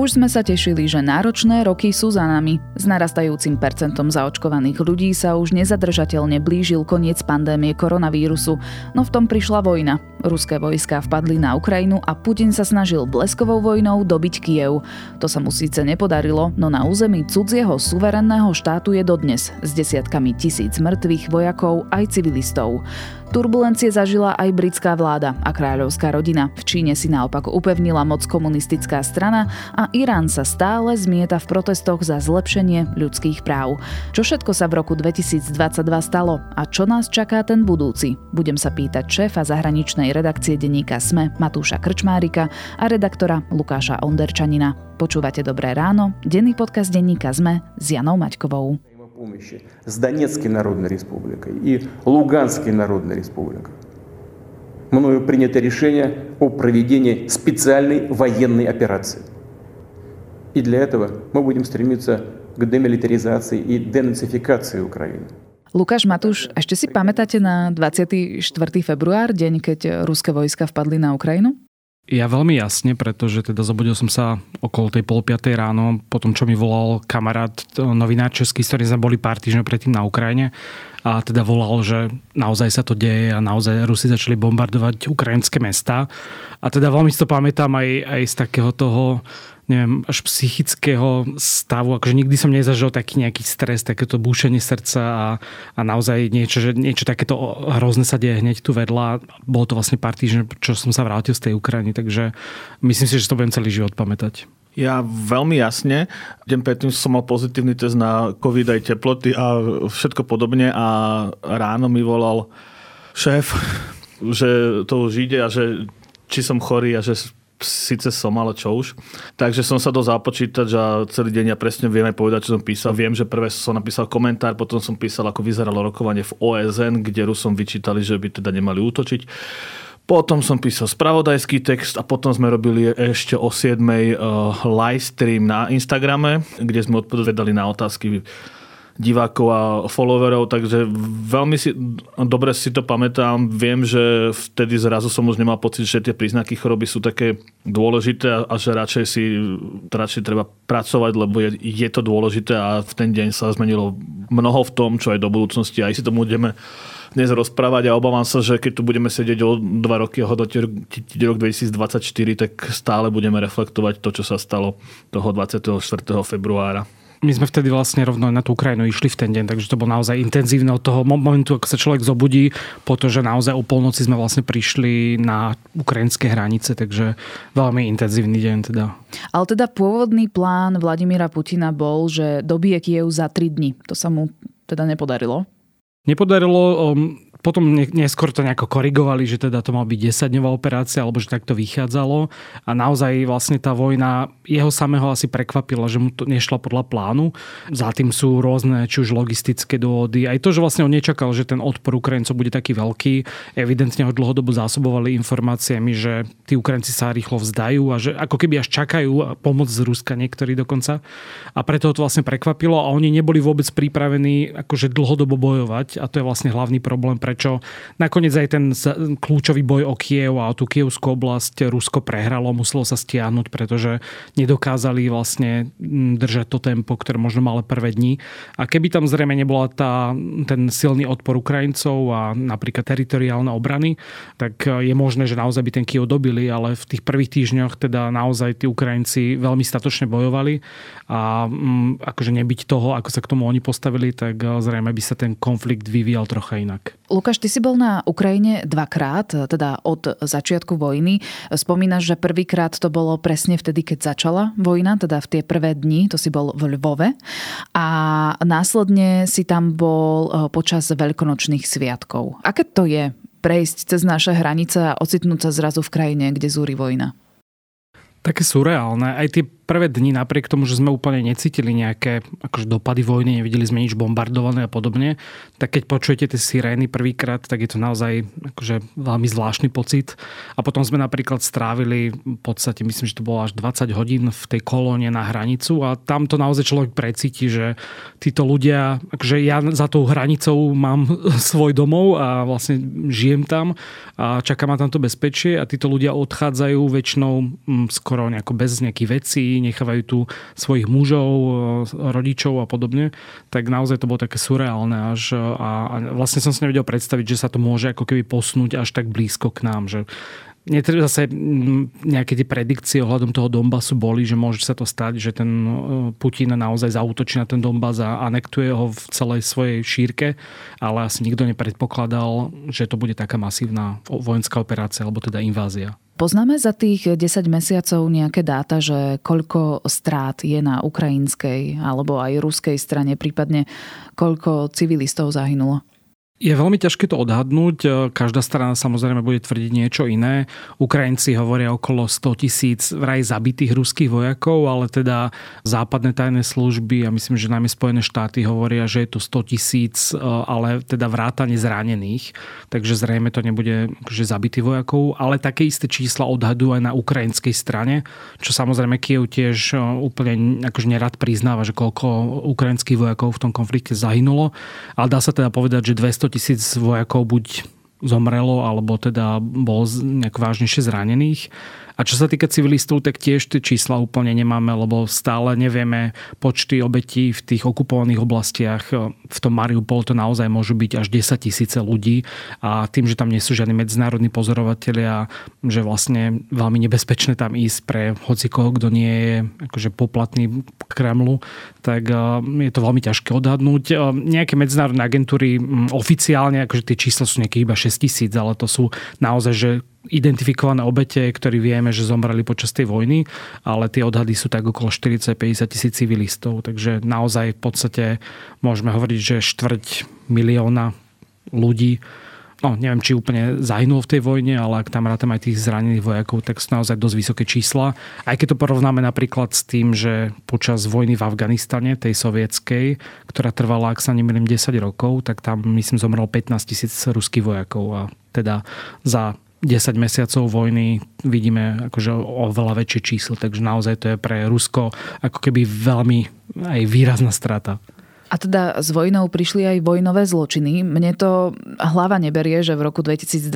Už sme sa tešili, že náročné roky sú za nami. S narastajúcim percentom zaočkovaných ľudí sa už nezadržateľne blížil koniec pandémie koronavírusu, no v tom prišla vojna. Ruské vojská vpadli na Ukrajinu a Putin sa snažil bleskovou vojnou dobiť Kiev. To sa mu síce nepodarilo, no na území cudzieho suverenného štátu je dodnes s desiatkami tisíc mŕtvych vojakov aj civilistov. Turbulencie zažila aj britská vláda a kráľovská rodina. V Číne si naopak upevnila moc komunistická strana a Irán sa stále zmieta v protestoch za zlepšenie ľudských práv. Čo všetko sa v roku 2022 stalo a čo nás čaká ten budúci? Budem sa pýtať šéfa zahraničnej redakcie denníka SME Matúša Krčmárika a redaktora Lukáša Onderčanina. Počúvate Dobré ráno, denný podcast denníka SME s Janou Maťkovou помощи с Донецкой Народной Республикой и Луганской Народной Республикой. Мною принято решение о проведении специальной военной операции. И для этого мы будем стремиться к демилитаризации и денацификации Украины. Lukáš Matúš, ešte si pamätáte na 24. február, deň, keď ruské vojska vpadli na Ukrajinu? Ja veľmi jasne, pretože teda zobudil som sa okolo tej pol piatej ráno, potom čo mi volal kamarát, novinár český, s ktorým sme boli pár týždňov predtým na Ukrajine a teda volal, že naozaj sa to deje a naozaj Rusi začali bombardovať ukrajinské mesta. A teda veľmi si to pamätám aj, aj z takého toho neviem, až psychického stavu. Akože nikdy som nezažil taký nejaký stres, takéto búšenie srdca a, a naozaj niečo, že niečo takéto hrozné sa deje hneď tu vedľa. Bolo to vlastne pár týždňov, čo som sa vrátil z tej Ukrajiny, takže myslím si, že to budem celý život pamätať. Ja veľmi jasne. Deň predtým som mal pozitívny test na COVID aj teploty a všetko podobne a ráno mi volal šéf, že to už ide a že či som chorý a že síce som, ale čo už. Takže som sa do započítať a celý deň ja presne viem aj povedať, čo som písal. Viem, že prvé som napísal komentár, potom som písal, ako vyzeralo rokovanie v OSN, kde Rusom vyčítali, že by teda nemali útočiť. Potom som písal spravodajský text a potom sme robili ešte o 7. Uh, eh, live stream na Instagrame, kde sme odpovedali na otázky divákov a followerov, takže veľmi si, dobre si to pamätám. Viem, že vtedy zrazu som už nemal pocit, že tie príznaky choroby sú také dôležité a že radšej si radšej treba pracovať, lebo je, je to dôležité a v ten deň sa zmenilo mnoho v tom, čo aj do budúcnosti. Aj si to budeme dnes rozprávať a obávam sa, že keď tu budeme sedieť o dva roky a hodnotiť rok 2024, tak stále budeme reflektovať to, čo sa stalo toho 24. februára my sme vtedy vlastne rovno na tú Ukrajinu išli v ten deň, takže to bolo naozaj intenzívne od toho momentu, ako sa človek zobudí, po to, že naozaj o polnoci sme vlastne prišli na ukrajinské hranice, takže veľmi intenzívny deň teda. Ale teda pôvodný plán Vladimíra Putina bol, že dobije Kiev za 3 dní. To sa mu teda nepodarilo? Nepodarilo. Um, potom neskôr to nejako korigovali, že teda to mal byť 10-dňová operácia, alebo že takto vychádzalo. A naozaj vlastne tá vojna jeho samého asi prekvapila, že mu to nešla podľa plánu. Za tým sú rôzne, či už logistické dôvody. Aj to, že vlastne on nečakal, že ten odpor Ukrajincov bude taký veľký. Evidentne ho dlhodobo zásobovali informáciami, že tí Ukrajinci sa rýchlo vzdajú a že ako keby až čakajú pomoc z Ruska niektorí dokonca. A preto ho to vlastne prekvapilo a oni neboli vôbec pripravení akože dlhodobo bojovať a to je vlastne hlavný problém pre prečo nakoniec aj ten kľúčový boj o Kiev a o tú kievskú oblasť Rusko prehralo, muselo sa stiahnuť, pretože nedokázali vlastne držať to tempo, ktoré možno mali prvé dni. A keby tam zrejme nebola tá, ten silný odpor Ukrajincov a napríklad teritoriálne obrany, tak je možné, že naozaj by ten Kiev dobili, ale v tých prvých týždňoch teda naozaj tí Ukrajinci veľmi statočne bojovali a mm, akože nebyť toho, ako sa k tomu oni postavili, tak zrejme by sa ten konflikt vyvíjal trocha inak. Lukáš, ty si bol na Ukrajine dvakrát, teda od začiatku vojny. Spomínaš, že prvýkrát to bolo presne vtedy, keď začala vojna, teda v tie prvé dni, to si bol v Lvove. A následne si tam bol eh, počas veľkonočných sviatkov. Aké to je prejsť cez naše hranice a ocitnúť sa zrazu v krajine, kde zúri vojna? Také surreálne. Aj tie prvé dni, napriek tomu, že sme úplne necítili nejaké akože dopady vojny, nevideli sme nič bombardované a podobne, tak keď počujete tie sirény prvýkrát, tak je to naozaj akože veľmi zvláštny pocit. A potom sme napríklad strávili v podstate, myslím, že to bolo až 20 hodín v tej kolóne na hranicu a tam to naozaj človek precíti, že títo ľudia, akože ja za tou hranicou mám svoj domov a vlastne žijem tam a čaká ma tam to bezpečie a títo ľudia odchádzajú väčšinou mm, skoro nejako bez nejakých vecí, nechávajú tu svojich mužov, rodičov a podobne, tak naozaj to bolo také surreálne až a, a vlastne som si nevedel predstaviť, že sa to môže ako keby posnúť až tak blízko k nám, že Netreba zase nejaké tie predikcie ohľadom toho Donbasu boli, že môže sa to stať, že ten e, Putin naozaj zautočí na ten Donbas a anektuje ho v celej svojej šírke, ale asi nikto nepredpokladal, že to bude taká masívna vojenská operácia alebo teda invázia. Poznáme za tých 10 mesiacov nejaké dáta, že koľko strát je na ukrajinskej alebo aj ruskej strane, prípadne koľko civilistov zahynulo? Je veľmi ťažké to odhadnúť. E, každá strana samozrejme bude tvrdiť niečo iné. Ukrajinci hovoria okolo 100 tisíc vraj zabitých ruských vojakov, ale teda západné tajné služby a myslím, že najmä Spojené štáty hovoria, že je to 100 tisíc, e, ale teda vrátane zranených. Takže zrejme to nebude že zabitých vojakov, ale také isté čísla odhadujú aj na ukrajinskej strane, čo samozrejme Kiev tiež e, úplne akože nerad priznáva, že koľko ukrajinských vojakov v tom konflikte zahynulo. Ale dá sa teda povedať, že 200 tisíc vojakov buď zomrelo alebo teda bolo nejak vážnejšie zranených. A čo sa týka civilistov, tak tiež tie čísla úplne nemáme, lebo stále nevieme počty obetí v tých okupovaných oblastiach. V tom Mariupol to naozaj môžu byť až 10 tisíce ľudí a tým, že tam nie sú žiadni medzinárodní pozorovatelia, že vlastne veľmi nebezpečné tam ísť pre hocikoho, kto nie je akože poplatný Kremlu, tak je to veľmi ťažké odhadnúť. Nejaké medzinárodné agentúry oficiálne, akože tie čísla sú nejaké iba 6 tisíc, ale to sú naozaj, že identifikované obete, ktorí vieme, že zomreli počas tej vojny, ale tie odhady sú tak okolo 40-50 tisíc civilistov, takže naozaj v podstate môžeme hovoriť, že štvrť milióna ľudí no neviem, či úplne zahynulo v tej vojne, ale ak tam rátam aj tých zranených vojakov, tak sú naozaj dosť vysoké čísla. Aj keď to porovnáme napríklad s tým, že počas vojny v Afganistane, tej sovietskej, ktorá trvala, ak sa nemýlim, 10 rokov, tak tam myslím zomrelo 15 tisíc ruských vojakov a teda za 10 mesiacov vojny vidíme akože oveľa väčšie číslo, takže naozaj to je pre Rusko ako keby veľmi aj výrazná strata. A teda s vojnou prišli aj vojnové zločiny. Mne to hlava neberie, že v roku 2022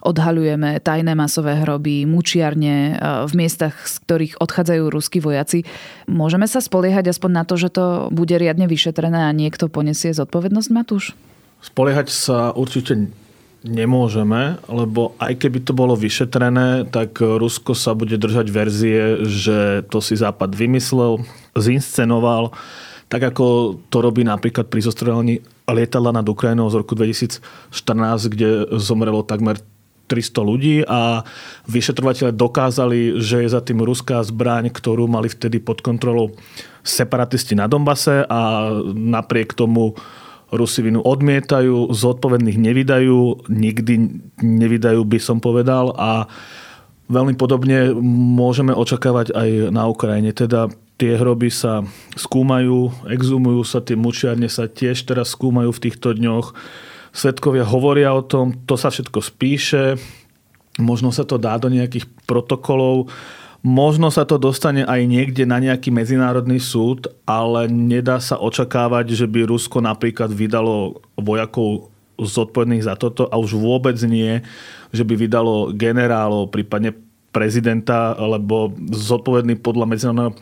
odhaľujeme tajné masové hroby, mučiarne e, v miestach, z ktorých odchádzajú ruskí vojaci. Môžeme sa spoliehať aspoň na to, že to bude riadne vyšetrené a niekto poniesie zodpovednosť, Matúš? Spoliehať sa určite nemôžeme, lebo aj keby to bolo vyšetrené, tak Rusko sa bude držať verzie, že to si Západ vymyslel, zinscenoval, tak ako to robí napríklad pri zostrelení lietadla nad Ukrajinou z roku 2014, kde zomrelo takmer 300 ľudí a vyšetrovateľe dokázali, že je za tým ruská zbraň, ktorú mali vtedy pod kontrolou separatisti na Donbase a napriek tomu Rusi vinu odmietajú, zodpovedných nevydajú, nikdy nevydajú, by som povedal. A veľmi podobne môžeme očakávať aj na Ukrajine. Teda tie hroby sa skúmajú, exumujú sa, tie mučiarne sa tiež teraz skúmajú v týchto dňoch. Svetkovia hovoria o tom, to sa všetko spíše, možno sa to dá do nejakých protokolov, Možno sa to dostane aj niekde na nejaký medzinárodný súd, ale nedá sa očakávať, že by Rusko napríklad vydalo vojakov zodpovedných za toto a už vôbec nie, že by vydalo generálov, prípadne prezidenta, lebo zodpovední podľa medzinárodného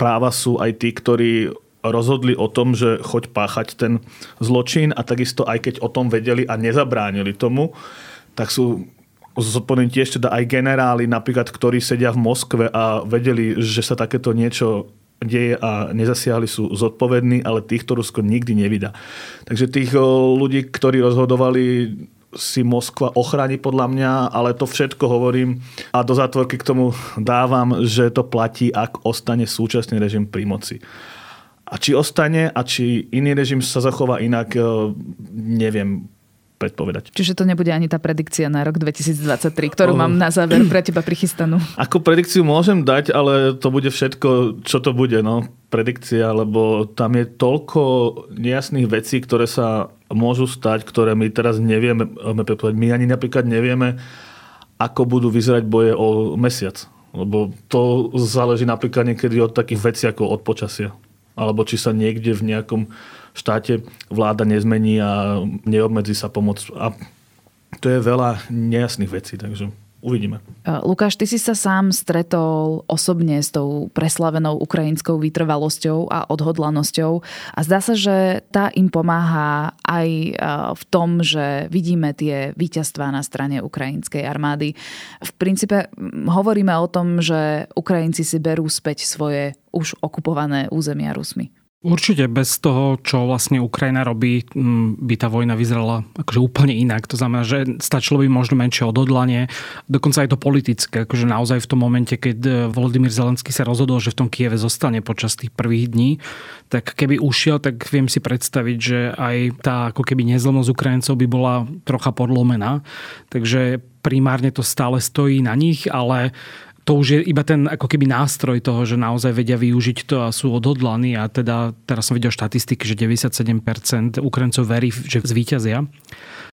práva sú aj tí, ktorí rozhodli o tom, že choď páchať ten zločin a takisto aj keď o tom vedeli a nezabránili tomu, tak sú zodpovední tiež teda aj generáli, napríklad, ktorí sedia v Moskve a vedeli, že sa takéto niečo deje a nezasiahli sú zodpovední, ale týchto Rusko nikdy nevydá. Takže tých ľudí, ktorí rozhodovali si Moskva ochráni podľa mňa, ale to všetko hovorím a do zátvorky k tomu dávam, že to platí, ak ostane súčasný režim pri moci. A či ostane a či iný režim sa zachová inak, neviem predpovedať. Čiže to nebude ani tá predikcia na rok 2023, ktorú oh. mám na záver pre teba prichystanú. Ako predikciu môžem dať, ale to bude všetko, čo to bude, no, predikcia, lebo tam je toľko nejasných vecí, ktoré sa môžu stať, ktoré my teraz nevieme predpovedať. My ani napríklad nevieme, ako budú vyzerať boje o mesiac. Lebo to záleží napríklad niekedy od takých vecí ako od počasia. Alebo či sa niekde v nejakom štáte vláda nezmení a neobmedzí sa pomoc. A to je veľa nejasných vecí. Takže uvidíme. Lukáš, ty si sa sám stretol osobne s tou preslavenou ukrajinskou vytrvalosťou a odhodlanosťou a zdá sa, že tá im pomáha aj v tom, že vidíme tie víťazstvá na strane ukrajinskej armády. V princípe hovoríme o tom, že Ukrajinci si berú späť svoje už okupované územia Rusmi. Určite bez toho, čo vlastne Ukrajina robí, by tá vojna vyzerala akože úplne inak. To znamená, že stačilo by možno menšie odhodlanie, dokonca aj to politické. Akože naozaj v tom momente, keď e, Volodymyr Zelenský sa rozhodol, že v tom Kieve zostane počas tých prvých dní, tak keby ušiel, tak viem si predstaviť, že aj tá ako keby nezlomnosť Ukrajincov by bola trocha podlomená. Takže primárne to stále stojí na nich, ale to už je iba ten ako keby nástroj toho, že naozaj vedia využiť to a sú odhodlaní a teda teraz som videl štatistiky, že 97% Ukrajincov verí, že zvíťazia.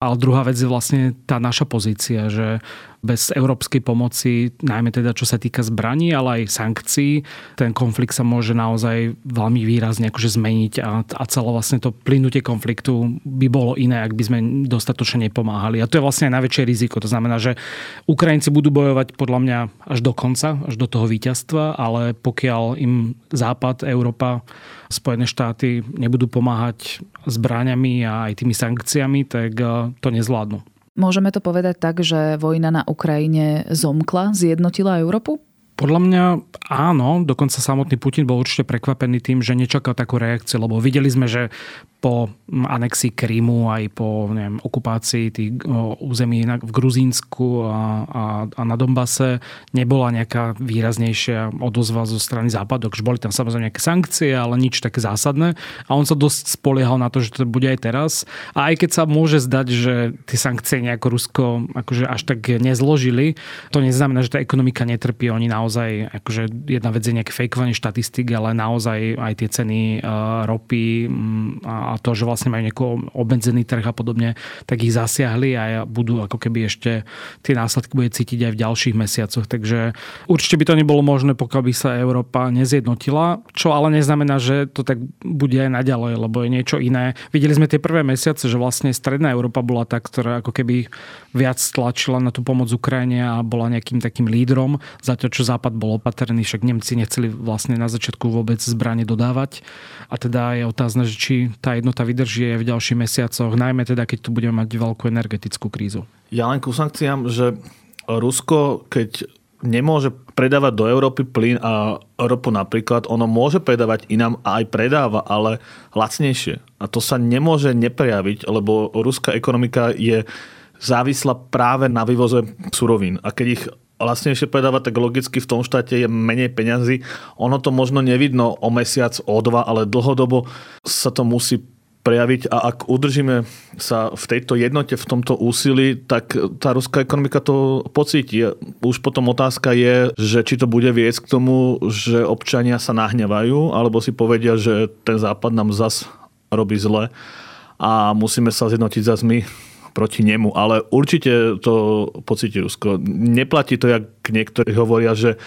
Ale druhá vec je vlastne tá naša pozícia, že bez európskej pomoci, najmä teda čo sa týka zbraní, ale aj sankcií, ten konflikt sa môže naozaj veľmi výrazne akože zmeniť a, a celé vlastne to plynutie konfliktu by bolo iné, ak by sme dostatočne nepomáhali. A to je vlastne aj najväčšie riziko. To znamená, že Ukrajinci budú bojovať podľa mňa až do konca, až do toho víťazstva, ale pokiaľ im Západ, Európa, Spojené štáty nebudú pomáhať zbráňami a aj tými sankciami, tak eh, to nezvládnu. Môžeme to povedať tak, že vojna na Ukrajine zomkla, zjednotila Európu? Podľa mňa áno, dokonca samotný Putin bol určite prekvapený tým, že nečakal takú reakciu, lebo videli sme, že po anexii Krímu, aj po neviem, okupácii tých území v Gruzínsku a, a, a na Dombase nebola nejaká výraznejšia odozva zo strany západu. Takže boli tam samozrejme nejaké sankcie, ale nič také zásadné. A on sa dosť spoliehal na to, že to bude aj teraz. A aj keď sa môže zdať, že tie sankcie nejako Rusko akože až tak nezložili, to neznamená, že tá ekonomika netrpí. Oni naozaj, akože jedna vec je nejaké fejkovanie štatistik, ale naozaj aj tie ceny uh, ropy a a to, že vlastne majú nejaký obmedzený trh a podobne, tak ich zasiahli a budú ako keby ešte tie následky bude cítiť aj v ďalších mesiacoch. Takže určite by to nebolo možné, pokiaľ by sa Európa nezjednotila, čo ale neznamená, že to tak bude aj naďalej, lebo je niečo iné. Videli sme tie prvé mesiace, že vlastne Stredná Európa bola tá, ktorá ako keby viac tlačila na tú pomoc Ukrajine a bola nejakým takým lídrom, zatiaľ čo Západ bol opatrný, však Nemci nechceli vlastne na začiatku vôbec zbranie dodávať. A teda je otázne, že či tá jednota vydrží aj v ďalších mesiacoch, najmä teda, keď tu budeme mať veľkú energetickú krízu. Ja len ku sankciám, že Rusko, keď nemôže predávať do Európy plyn a ropu napríklad, ono môže predávať inám a aj predáva, ale lacnejšie. A to sa nemôže neprejaviť, lebo ruská ekonomika je závislá práve na vývoze surovín. A keď ich lacnejšie predáva, tak logicky v tom štáte je menej peňazí. Ono to možno nevidno o mesiac, o dva, ale dlhodobo sa to musí prejaviť a ak udržíme sa v tejto jednote, v tomto úsilí, tak tá ruská ekonomika to pocíti. Už potom otázka je, že či to bude viesť k tomu, že občania sa nahnevajú, alebo si povedia, že ten západ nám zas robí zle a musíme sa zjednotiť zas my proti nemu, ale určite to pocíti Rusko. Neplatí to, jak niektorí hovoria, že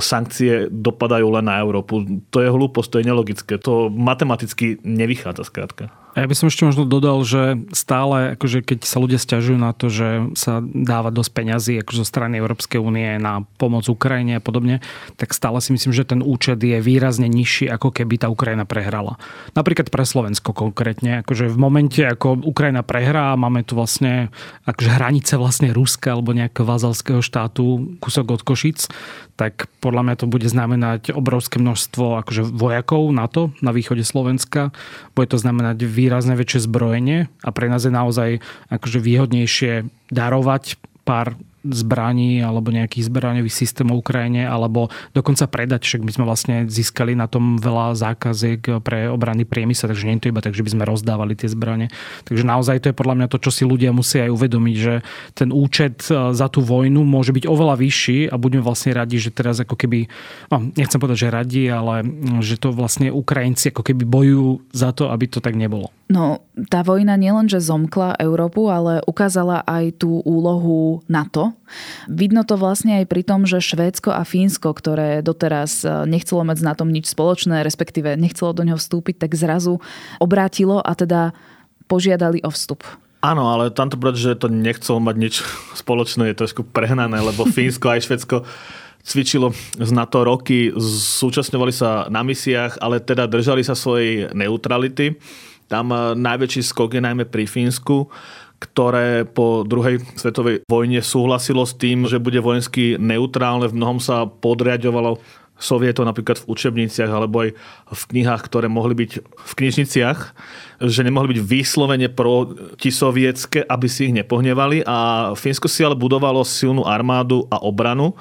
sankcie dopadajú len na Európu. To je hlúposť, to je nelogické. To matematicky nevychádza skrátka. Ja by som ešte možno dodal, že stále, akože keď sa ľudia stiažujú na to, že sa dáva dosť peňazí akože zo strany Európskej únie na pomoc Ukrajine a podobne, tak stále si myslím, že ten účet je výrazne nižší, ako keby tá Ukrajina prehrala. Napríklad pre Slovensko konkrétne. Akože v momente, ako Ukrajina prehrá, máme tu vlastne akože hranice vlastne Ruska alebo nejakého vazalského štátu, kúsok od Košic, tak podľa mňa to bude znamenať obrovské množstvo akože vojakov NATO na východe Slovenska. Bude to znamenať výrazne väčšie zbrojenie a pre nás je naozaj akože výhodnejšie darovať pár zbraní alebo nejakých zbraňových systémov Ukrajine alebo dokonca predať, však my sme vlastne získali na tom veľa zákaziek pre obranný priemysel, takže nie je to iba tak, že by sme rozdávali tie zbranie. Takže naozaj to je podľa mňa to, čo si ľudia musia aj uvedomiť, že ten účet e, za tú vojnu môže byť oveľa vyšší a budeme vlastne radi, že teraz ako keby, no nechcem povedať, že radi, ale že to vlastne Ukrajinci ako keby bojujú za to, aby to tak nebolo. No, tá vojna nielenže zomkla Európu, ale ukázala aj tú úlohu NATO. Vidno to vlastne aj pri tom, že Švédsko a Fínsko, ktoré doteraz e, nechcelo mať na tom nič spoločné, respektíve nechcelo do ňoho vstúpiť, tak zrazu obrátilo a teda požiadali o vstup. Áno, ale tamto povedať, že to nechcel mať nič spoločné, je trošku prehnané, lebo Fínsko aj Švedsko cvičilo z NATO roky, súčasňovali sa na misiách, ale teda držali sa svojej neutrality. Tam eh, najväčší skok je najmä pri Fínsku, ktoré po druhej svetovej vojne súhlasilo s tým, že bude vojensky neutrálne. V mnohom sa podriadovalo sovietov napríklad v učebniciach alebo aj v knihách, ktoré mohli byť v knižniciach, že nemohli byť vyslovene protisovietské, aby si ich nepohnevali a Fínsko si ale budovalo silnú armádu a obranu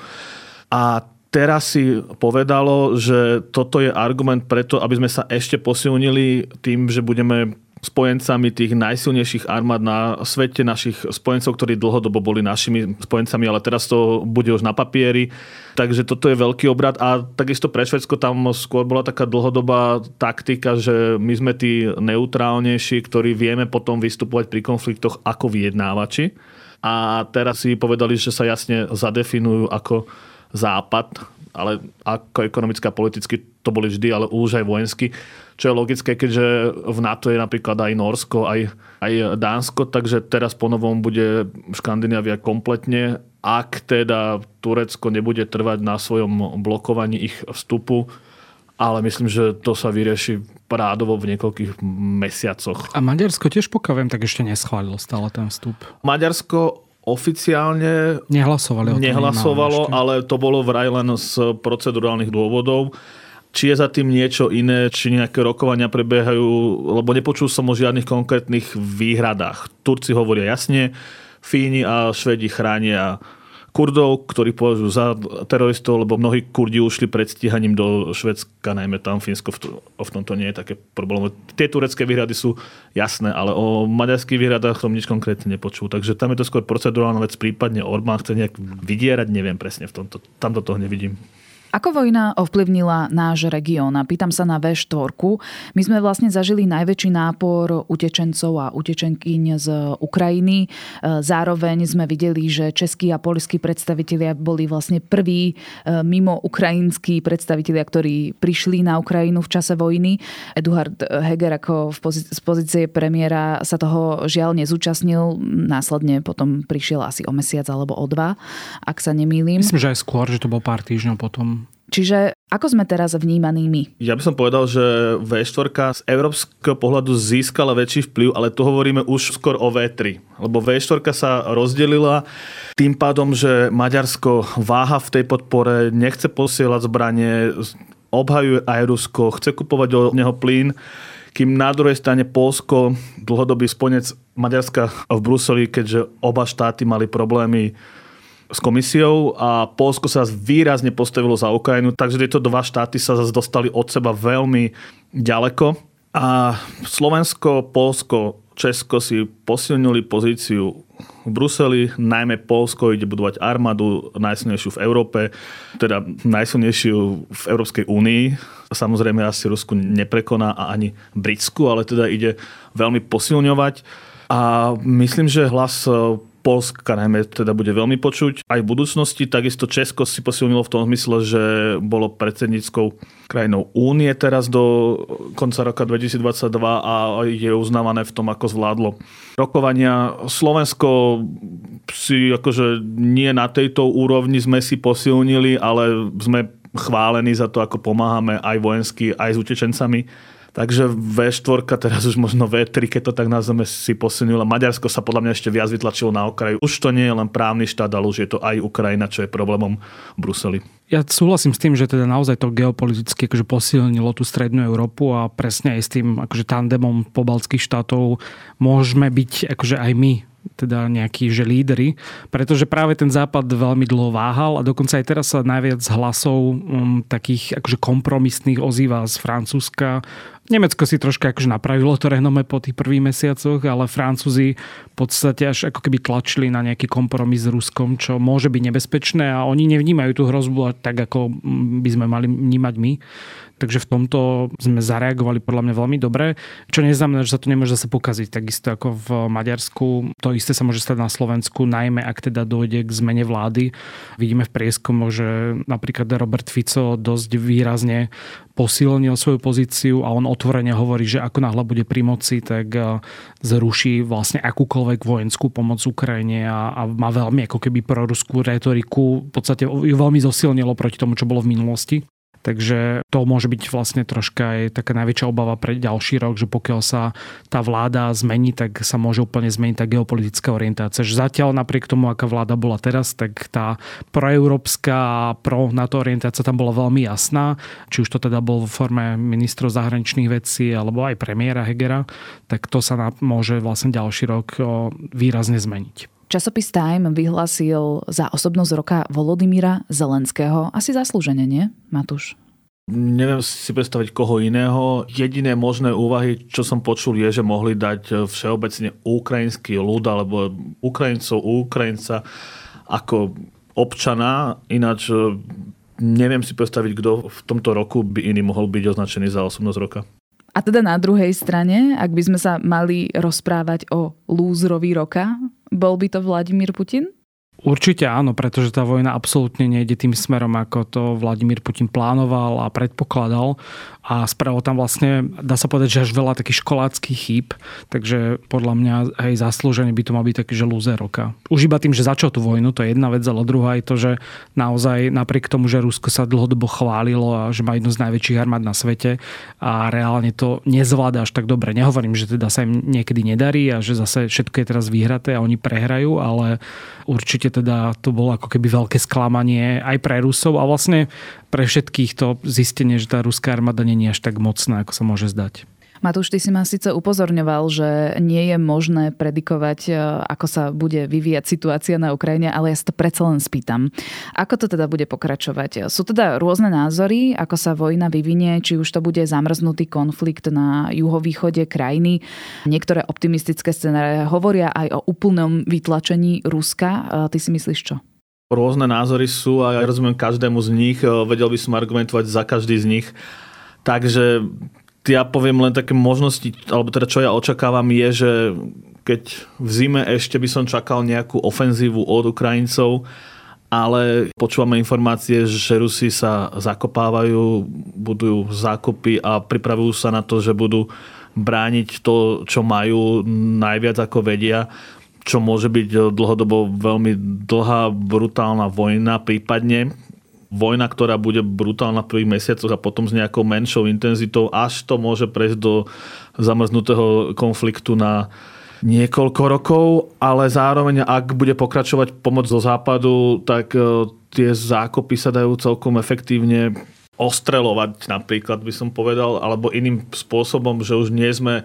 a teraz si povedalo, že toto je argument preto, aby sme sa ešte posilnili tým, že budeme spojencami tých najsilnejších armád na svete, našich spojencov, ktorí dlhodobo boli našimi spojencami, ale teraz to bude už na papieri. Takže toto je veľký obrad a takisto pre Švedsko tam skôr bola taká dlhodobá taktika, že my sme tí neutrálnejší, ktorí vieme potom vystupovať pri konfliktoch ako vyjednávači. A teraz si povedali, že sa jasne zadefinujú ako západ, ale ako ekonomicky a politicky to boli vždy, ale už aj vojensky čo je logické, keďže v NATO je napríklad aj Norsko, aj, aj Dánsko, takže teraz ponovom bude Škandinávia kompletne, ak teda Turecko nebude trvať na svojom blokovaní ich vstupu, ale myslím, že to sa vyrieši prádovo v niekoľkých mesiacoch. A Maďarsko tiež pokaviem, tak ešte neschválilo stále ten vstup. Maďarsko oficiálne nehlasovali o tom nehlasovalo, ale to bolo vraj len z procedurálnych dôvodov či je za tým niečo iné, či nejaké rokovania prebiehajú, lebo nepočul som o žiadnych konkrétnych výhradách. Turci hovoria jasne, Fíni a Švedi chránia Kurdov, ktorí považujú za teroristov, lebo mnohí Kurdi ušli pred stíhaním do Švedska, najmä tam Fínsko v, tomto nie je také problém. Tie turecké výhrady sú jasné, ale o maďarských výhradách som nič konkrétne nepočul. Takže tam je to skôr procedurálna vec, prípadne Orbán chce nejak vydierať, neviem presne v tomto. Tam do toho nevidím. Ako vojna ovplyvnila náš región? A pýtam sa na V4. My sme vlastne zažili najväčší nápor utečencov a utečenkyň z Ukrajiny. E, zároveň sme videli, že českí a polskí predstavitelia boli vlastne prví e, mimo ukrajinskí predstavitelia, ktorí prišli na Ukrajinu v čase vojny. Eduard Heger ako v pozície, z pozície premiéra sa toho žiaľ nezúčastnil. Následne potom prišiel asi o mesiac alebo o dva, ak sa nemýlim. Myslím, že aj skôr, že to bol pár týždňov potom. Čiže ako sme teraz vnímaní my? Ja by som povedal, že V4 z európskeho pohľadu získala väčší vplyv, ale tu hovoríme už skôr o V3. Lebo V4 sa rozdelila tým pádom, že Maďarsko váha v tej podpore, nechce posielať zbranie, obhajuje aj Rusko, chce kupovať od neho plyn, kým na druhej strane Polsko, dlhodobý sponec Maďarska v Bruseli, keďže oba štáty mali problémy s komisiou a Polsko sa výrazne postavilo za Ukrajinu, takže tieto dva štáty sa zase dostali od seba veľmi ďaleko. A Slovensko, Polsko, Česko si posilnili pozíciu v Bruseli, najmä Polsko ide budovať armádu najsilnejšiu v Európe, teda najsilnejšiu v Európskej únii. Samozrejme asi Rusku neprekoná a ani Britsku, ale teda ide veľmi posilňovať. A myslím, že hlas Polska najmä teda bude veľmi počuť aj v budúcnosti. Takisto Česko si posilnilo v tom zmysle, že bolo predsedníckou krajinou únie teraz do konca roka 2022 a je uznávané v tom, ako zvládlo rokovania. Slovensko si akože nie na tejto úrovni sme si posilnili, ale sme chválení za to, ako pomáhame aj vojensky, aj s utečencami Takže V4, teraz už možno V3, keď to tak nazveme, si posunula. Maďarsko sa podľa mňa ešte viac vytlačilo na okraj. Už to nie je len právny štát, ale už je to aj Ukrajina, čo je problémom v Bruseli. Ja súhlasím s tým, že teda naozaj to geopoliticky akože posilnilo tú strednú Európu a presne aj s tým akože tandemom pobaltských štátov môžeme byť akože aj my teda nejakí že lídry, pretože práve ten západ veľmi dlho váhal a dokonca aj teraz sa najviac hlasov um, takých akože kompromisných ozýva z Francúzska. Nemecko si troška akože napravilo to renome po tých prvých mesiacoch, ale Francúzi v podstate až ako keby tlačili na nejaký kompromis s Ruskom, čo môže byť nebezpečné a oni nevnímajú tú hrozbu tak, ako by sme mali vnímať my. Takže v tomto sme zareagovali podľa mňa veľmi dobre, čo neznamená, že sa to nemôže zase pokaziť. Takisto ako v Maďarsku, to isté sa môže stať na Slovensku, najmä ak teda dojde k zmene vlády. Vidíme v prieskumoch, že napríklad Robert Fico dosť výrazne posilnil svoju pozíciu a on otvorene hovorí, že ako náhle bude pri moci, tak zruší vlastne akúkoľvek vojenskú pomoc Ukrajine a, a má veľmi ako keby proruskú retoriku. V podstate ju veľmi zosilnilo proti tomu, čo bolo v minulosti. Takže to môže byť vlastne troška aj taká najväčšia obava pre ďalší rok, že pokiaľ sa tá vláda zmení, tak sa môže úplne zmeniť tá geopolitická orientácia. Že zatiaľ napriek tomu, aká vláda bola teraz, tak tá proeurópska a pro NATO orientácia tam bola veľmi jasná. Či už to teda bol v forme ministrov zahraničných vecí alebo aj premiéra Hegera, tak to sa môže vlastne ďalší rok výrazne zmeniť. Časopis Time vyhlásil za osobnosť roka Volodymyra Zelenského. Asi zaslúžene, nie, Matúš? Neviem si predstaviť koho iného. Jediné možné úvahy, čo som počul, je, že mohli dať všeobecne ukrajinský ľud alebo Ukrajincov, Ukrajinca ako občana. Ináč e, neviem si predstaviť, kto v tomto roku by iný mohol byť označený za osobnosť roka. A teda na druhej strane, ak by sme sa mali rozprávať o lúzrovi roka, bol by to Vladimír Putin? Určite áno, pretože tá vojna absolútne nejde tým smerom, ako to Vladimír Putin plánoval a predpokladal a spravil tam vlastne, dá sa povedať, že až veľa takých školáckých chýb, takže podľa mňa aj zaslúženie by to mal byť taký, že lúzer roka. Už iba tým, že začal tú vojnu, to je jedna vec, ale druhá je to, že naozaj napriek tomu, že Rusko sa dlhodobo chválilo a že má jednu z najväčších armád na svete a reálne to nezvláda až tak dobre. Nehovorím, že teda sa im niekedy nedarí a že zase všetko je teraz vyhraté a oni prehrajú, ale určite teda to bolo ako keby veľké sklamanie aj pre Rusov a vlastne pre všetkých to zistenie, že tá ruská armáda je až tak mocná, ako sa môže zdať. Matúš, ty si ma síce upozorňoval, že nie je možné predikovať, e, ako sa bude vyvíjať situácia na Ukrajine, ale ja sa to predsa len spýtam. Ako to teda bude pokračovať? Sú teda rôzne názory, ako sa vojna vyvinie, či už to bude zamrznutý konflikt na juhovýchode krajiny. Niektoré optimistické scenáre hovoria aj o úplnom vytlačení Ruska. E, ty si myslíš čo? Rôzne názory sú a ja rozumiem každému z nich. E, vedel by som argumentovať za každý z nich. Takže ja poviem len také možnosti, alebo teda čo ja očakávam je, že keď v zime ešte by som čakal nejakú ofenzívu od Ukrajincov, ale počúvame informácie, že Rusi sa zakopávajú, budujú zákopy a pripravujú sa na to, že budú brániť to, čo majú najviac ako vedia čo môže byť dlhodobo veľmi dlhá, brutálna vojna, prípadne vojna, ktorá bude brutálna v prvých mesiacoch a potom s nejakou menšou intenzitou, až to môže prejsť do zamrznutého konfliktu na niekoľko rokov, ale zároveň, ak bude pokračovať pomoc zo západu, tak eh, tie zákopy sa dajú celkom efektívne ostrelovať napríklad, by som povedal, alebo iným spôsobom, že už nie sme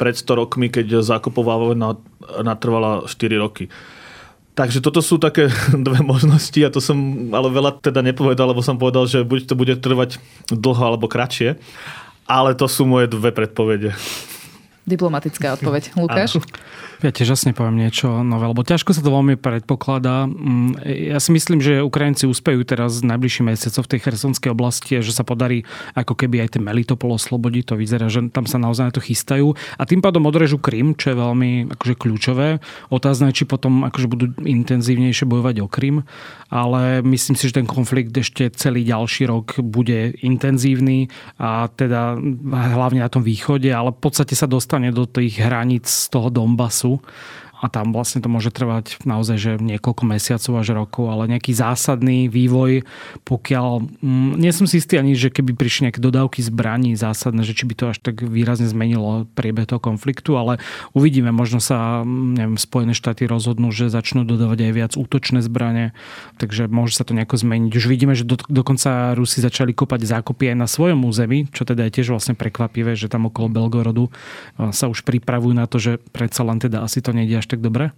pred 100 rokmi, keď zákopová vojna natrvala 4 roky. Takže toto sú také dve možnosti a to som ale veľa teda nepovedal, lebo som povedal, že buď to bude trvať dlho alebo kratšie. Ale to sú moje dve predpovede. Diplomatická odpoveď. Lukáš? Ja tiež jasne poviem niečo nové, lebo ťažko sa to veľmi predpokladá. Mm, ja si myslím, že Ukrajinci úspejú teraz v najbližších mesiacoch v tej chersonskej oblasti a že sa podarí ako keby aj ten Melitopol oslobodiť. To vyzerá, že tam sa naozaj na to chystajú. A tým pádom odrežu Krym, čo je veľmi akože kľúčové. Otázne, či potom akože budú intenzívnejšie bojovať o Krym. Ale myslím si, že ten konflikt ešte celý ďalší rok bude intenzívny a teda hlavne na tom východe, ale v podstate sa dostane do tých hraníc z toho Donbasu dazu. A tam vlastne to môže trvať naozaj že niekoľko mesiacov až rokov, ale nejaký zásadný vývoj, pokiaľ... Mm, nie som si istý ani, že keby prišli nejaké dodávky zbraní zásadné, že či by to až tak výrazne zmenilo priebeh toho konfliktu, ale uvidíme, možno sa mm, neviem, Spojené štáty rozhodnú, že začnú dodávať aj viac útočné zbranie, takže môže sa to nejako zmeniť. Už vidíme, že do, dokonca Rusi začali kopať zákopy aj na svojom území, čo teda je tiež vlastne prekvapivé, že tam okolo Belgorodu sa už pripravujú na to, že predsa len teda asi to nejde až tak dobre.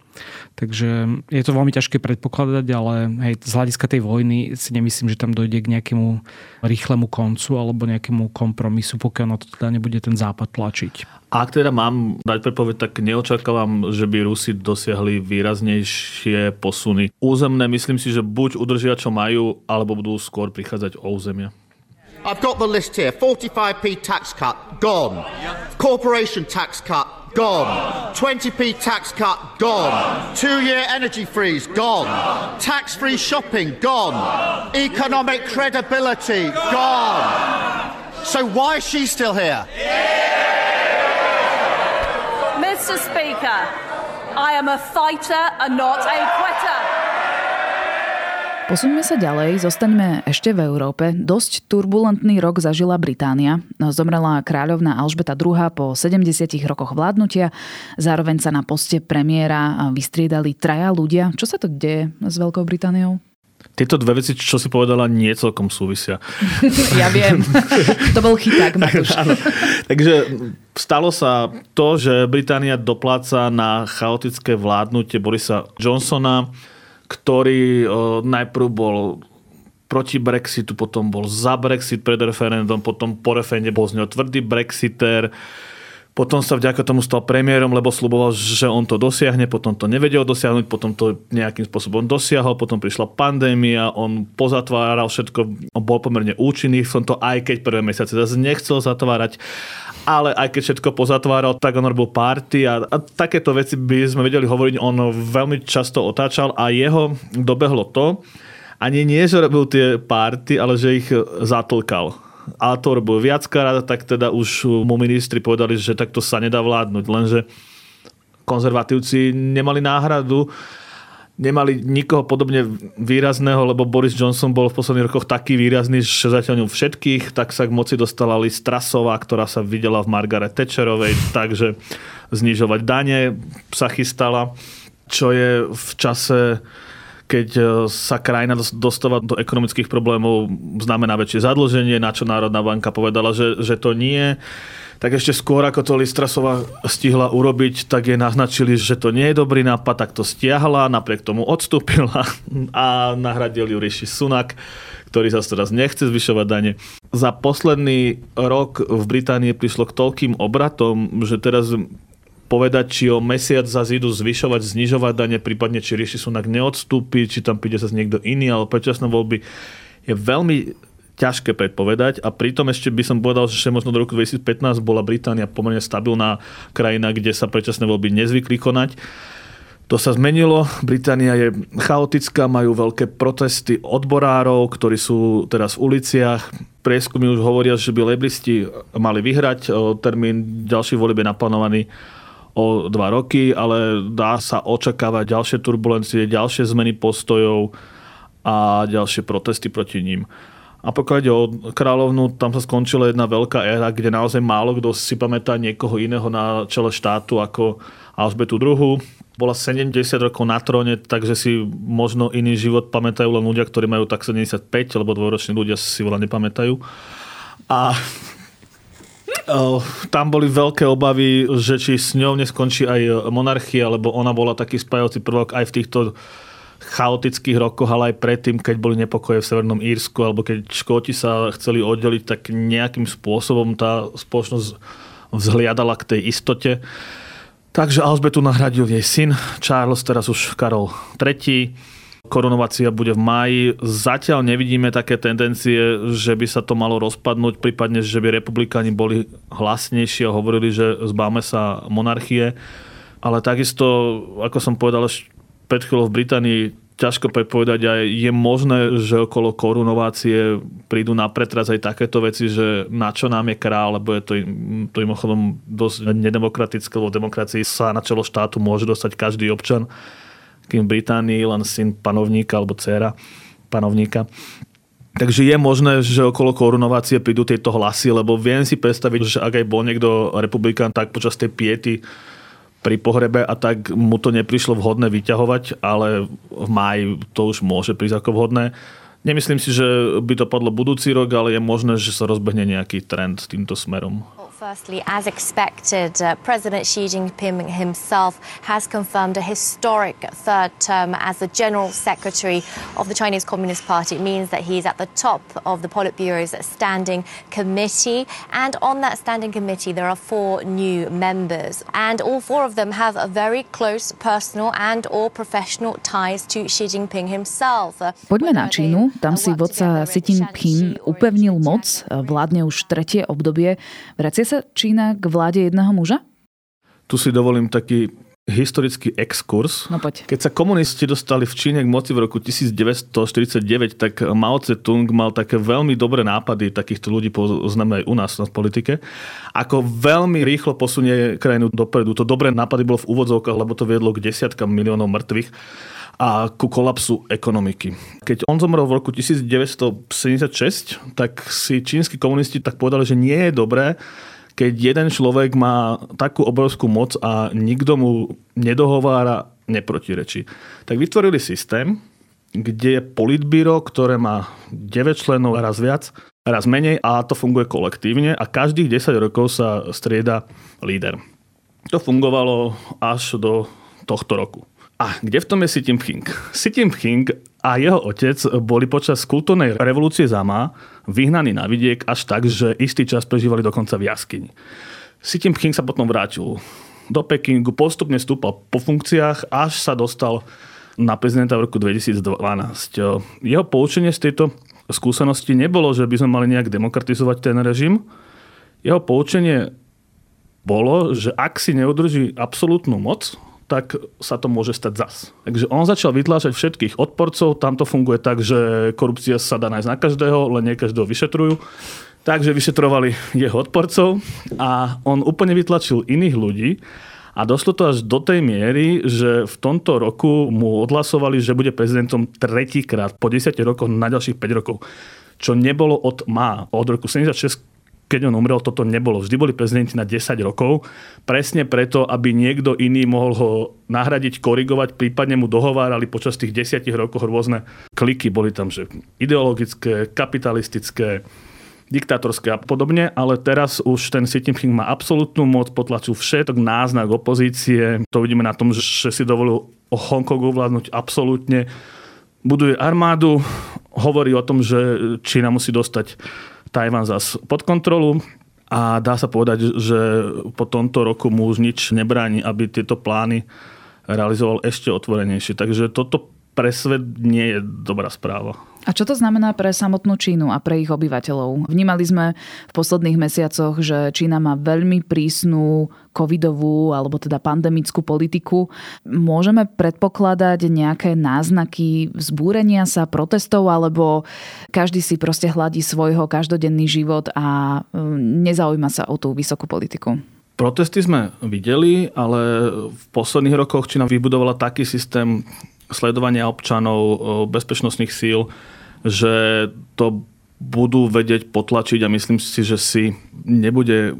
Takže je to veľmi ťažké predpokladať, ale hej, z hľadiska tej vojny si nemyslím, že tam dojde k nejakému rýchlemu koncu alebo nejakému kompromisu, pokiaľ na to teda nebude ten západ tlačiť. Ak teda mám dať predpoveď, tak neočakávam, že by Rusi dosiahli výraznejšie posuny. Územné myslím si, že buď udržia, čo majú, alebo budú skôr prichádzať o územia. I've got the list here. 45p tax cut, gone. Corporation tax cut, gone. 20p tax cut, gone. Two year energy freeze, gone. Tax free shopping, gone. Economic credibility, gone. So why is she still here? Mr. Speaker, I am a fighter and not a quitter. Posuňme sa ďalej, zostaňme ešte v Európe. Dosť turbulentný rok zažila Británia. Zomrela kráľovná Alžbeta II po 70 rokoch vládnutia. Zároveň sa na poste premiéra vystriedali traja ľudia. Čo sa to deje s Veľkou Britániou? Tieto dve veci, čo si povedala, nie celkom súvisia. ja viem. to bol chyták, Matúš. Takže stalo sa to, že Británia dopláca na chaotické vládnutie Borisa Johnsona, ktorý najprv bol proti Brexitu, potom bol za Brexit pred referendum, potom po referende bol z neho tvrdý Brexiter, potom sa vďaka tomu stal premiérom, lebo sluboval, že on to dosiahne, potom to nevedel dosiahnuť, potom to nejakým spôsobom dosiahol, potom prišla pandémia, on pozatváral všetko, on bol pomerne účinný v tomto, aj keď prvé mesiace zase nechcel zatvárať, ale aj keď všetko pozatváral, tak on robil party a, a takéto veci by sme vedeli hovoriť, on veľmi často otáčal a jeho dobehlo to, ani nie, že robil tie party, ale že ich zatlkal a to robil viackrát, tak teda už mu ministri povedali, že takto sa nedá vládnuť. Lenže konzervatívci nemali náhradu, nemali nikoho podobne výrazného, lebo Boris Johnson bol v posledných rokoch taký výrazný, že zatiaľ všetkých, tak sa k moci dostala Liz Trasová, ktorá sa videla v Margaret Thatcherovej, takže znižovať dane sa chystala, čo je v čase keď e, sa krajina dostáva do ekonomických problémov, znamená väčšie zadlženie, na čo Národná banka povedala, že, že to nie. Tak ešte skôr, ako to Listrasová stihla urobiť, tak jej naznačili, že to nie je dobrý nápad, tak to stiahla, napriek tomu odstúpila a nahradil ju Rishi Sunak, ktorý sa teraz nechce zvyšovať dane. Za posledný rok v Británii prišlo k toľkým obratom, že teraz povedať, či o mesiac zase idú zvyšovať, znižovať dane, prípadne či Riši Sunak neodstúpi, či tam príde zase niekto iný, ale predčasné voľby je veľmi ťažké predpovedať a pritom ešte by som povedal, že možno do roku 2015 bola Británia pomerne stabilná krajina, kde sa predčasné voľby nezvykli konať. To sa zmenilo. Británia je chaotická, majú veľké protesty odborárov, ktorí sú teraz v uliciach. Prieskumy už hovoria, že by lebristi mali vyhrať. Termín ďalší volieb je naplánovaný o dva roky, ale dá sa očakávať ďalšie turbulencie, ďalšie zmeny postojov a ďalšie protesty proti ním. A pokiaľ ide o kráľovnú, tam sa skončila jedna veľká éra, kde naozaj málo kto si pamätá niekoho iného na čele štátu ako Alžbetu II. Bola 70 rokov na tróne, takže si možno iný život pamätajú len ľudia, ktorí majú tak 75, lebo dvoroční ľudia si veľa nepamätajú. A tam boli veľké obavy, že či s ňou neskončí aj monarchia, lebo ona bola taký spájajúci prvok aj v týchto chaotických rokoch, ale aj predtým, keď boli nepokoje v Severnom Írsku, alebo keď Škóti sa chceli oddeliť, tak nejakým spôsobom tá spoločnosť vzhliadala k tej istote. Takže Alžbetu nahradil jej syn, Charles, teraz už Karol III Korunovácia bude v máji. Zatiaľ nevidíme také tendencie, že by sa to malo rozpadnúť, prípadne, že by republikáni boli hlasnejší a hovorili, že zbáme sa monarchie. Ale takisto, ako som povedal pred chvíľou v Británii, ťažko predpovedať aj je možné, že okolo korunovácie prídu na pretraz aj takéto veci, že na čo nám je král, lebo je to, to mimochodom dosť nedemokratické, lebo demokracii sa na čelo štátu môže dostať každý občan kým v Británii len syn panovníka alebo dcera panovníka. Takže je možné, že okolo korunovácie prídu tieto hlasy, lebo viem si predstaviť, že ak aj bol niekto republikán, tak počas tej piety pri pohrebe a tak mu to neprišlo vhodné vyťahovať, ale v máji to už môže prísť ako vhodné. Nemyslím si, že by to padlo budúci rok, ale je možné, že sa rozbehne nejaký trend týmto smerom. Firstly, as expected, uh, President Xi Jinping himself has confirmed a historic third term as the General Secretary of the Chinese Communist Party. It means that he's at the top of the Politburo's standing committee. And on that standing committee, there are four new members. And all four of them have a very close personal and or professional ties to Xi Jinping himself. Poďme na Čínu. Tam si vodca Xi Jinping upevnil moc, vládne už tretie obdobie. Vracia sa Čína k vláde jedného muža? Tu si dovolím taký historický exkurs. No poď. Keď sa komunisti dostali v Číne k moci v roku 1949, tak Mao Tse-tung mal také veľmi dobré nápady, takýchto ľudí poznáme aj u nás v politike, ako veľmi rýchlo posunie krajinu dopredu. To dobré nápady bolo v úvodzovkách, lebo to viedlo k desiatkam miliónov mŕtvych a ku kolapsu ekonomiky. Keď on zomrel v roku 1976, tak si čínsky komunisti tak povedali, že nie je dobré, keď jeden človek má takú obrovskú moc a nikto mu nedohovára, neprotirečí. Tak vytvorili systém, kde je politbíro, ktoré má 9 členov raz viac, raz menej a to funguje kolektívne a každých 10 rokov sa strieda líder. To fungovalo až do tohto roku. A kde v tom je Si Jinping? Si Jinping a jeho otec boli počas kultúrnej revolúcie Zama vyhnaní na vidiek až tak, že istý čas prežívali dokonca v jaskyni. Si Jinping sa potom vrátil do Pekingu, postupne stúpal po funkciách, až sa dostal na prezidenta v roku 2012. Jeho poučenie z tejto skúsenosti nebolo, že by sme mali nejak demokratizovať ten režim. Jeho poučenie bolo, že ak si neudrží absolútnu moc, tak sa to môže stať zas. Takže on začal vytláčať všetkých odporcov, tam to funguje tak, že korupcia sa dá nájsť na každého, len nie každého vyšetrujú. Takže vyšetrovali jeho odporcov a on úplne vytlačil iných ľudí a došlo to až do tej miery, že v tomto roku mu odhlasovali, že bude prezidentom tretíkrát po 10 rokoch na ďalších 5 rokov. Čo nebolo od má. Od roku 76 keď on umrel, toto nebolo. Vždy boli prezidenti na 10 rokov, presne preto, aby niekto iný mohol ho nahradiť, korigovať, prípadne mu dohovárali počas tých 10 rokov rôzne kliky. Boli tam že ideologické, kapitalistické, diktátorské a podobne, ale teraz už ten Xi Jinping má absolútnu moc, potlačil všetok náznak opozície. To vidíme na tom, že si dovolil o Hongkongu vládnuť absolútne. Buduje armádu, hovorí o tom, že Čína musí dostať Tajvan zas pod kontrolu a dá sa povedať, že po tomto roku mu už nič nebráni, aby tieto plány realizoval ešte otvorenejšie. Takže toto pre svet nie je dobrá správa. A čo to znamená pre samotnú Čínu a pre ich obyvateľov? Vnímali sme v posledných mesiacoch, že Čína má veľmi prísnu covidovú alebo teda pandemickú politiku. Môžeme predpokladať nejaké náznaky vzbúrenia sa, protestov alebo každý si proste hladí svojho každodenný život a mm, nezaujíma sa o tú vysokú politiku? Protesty sme videli, ale v posledných rokoch Čína vybudovala taký systém sledovania občanov, bezpečnostných síl, že to budú vedieť potlačiť a myslím si, že si nebude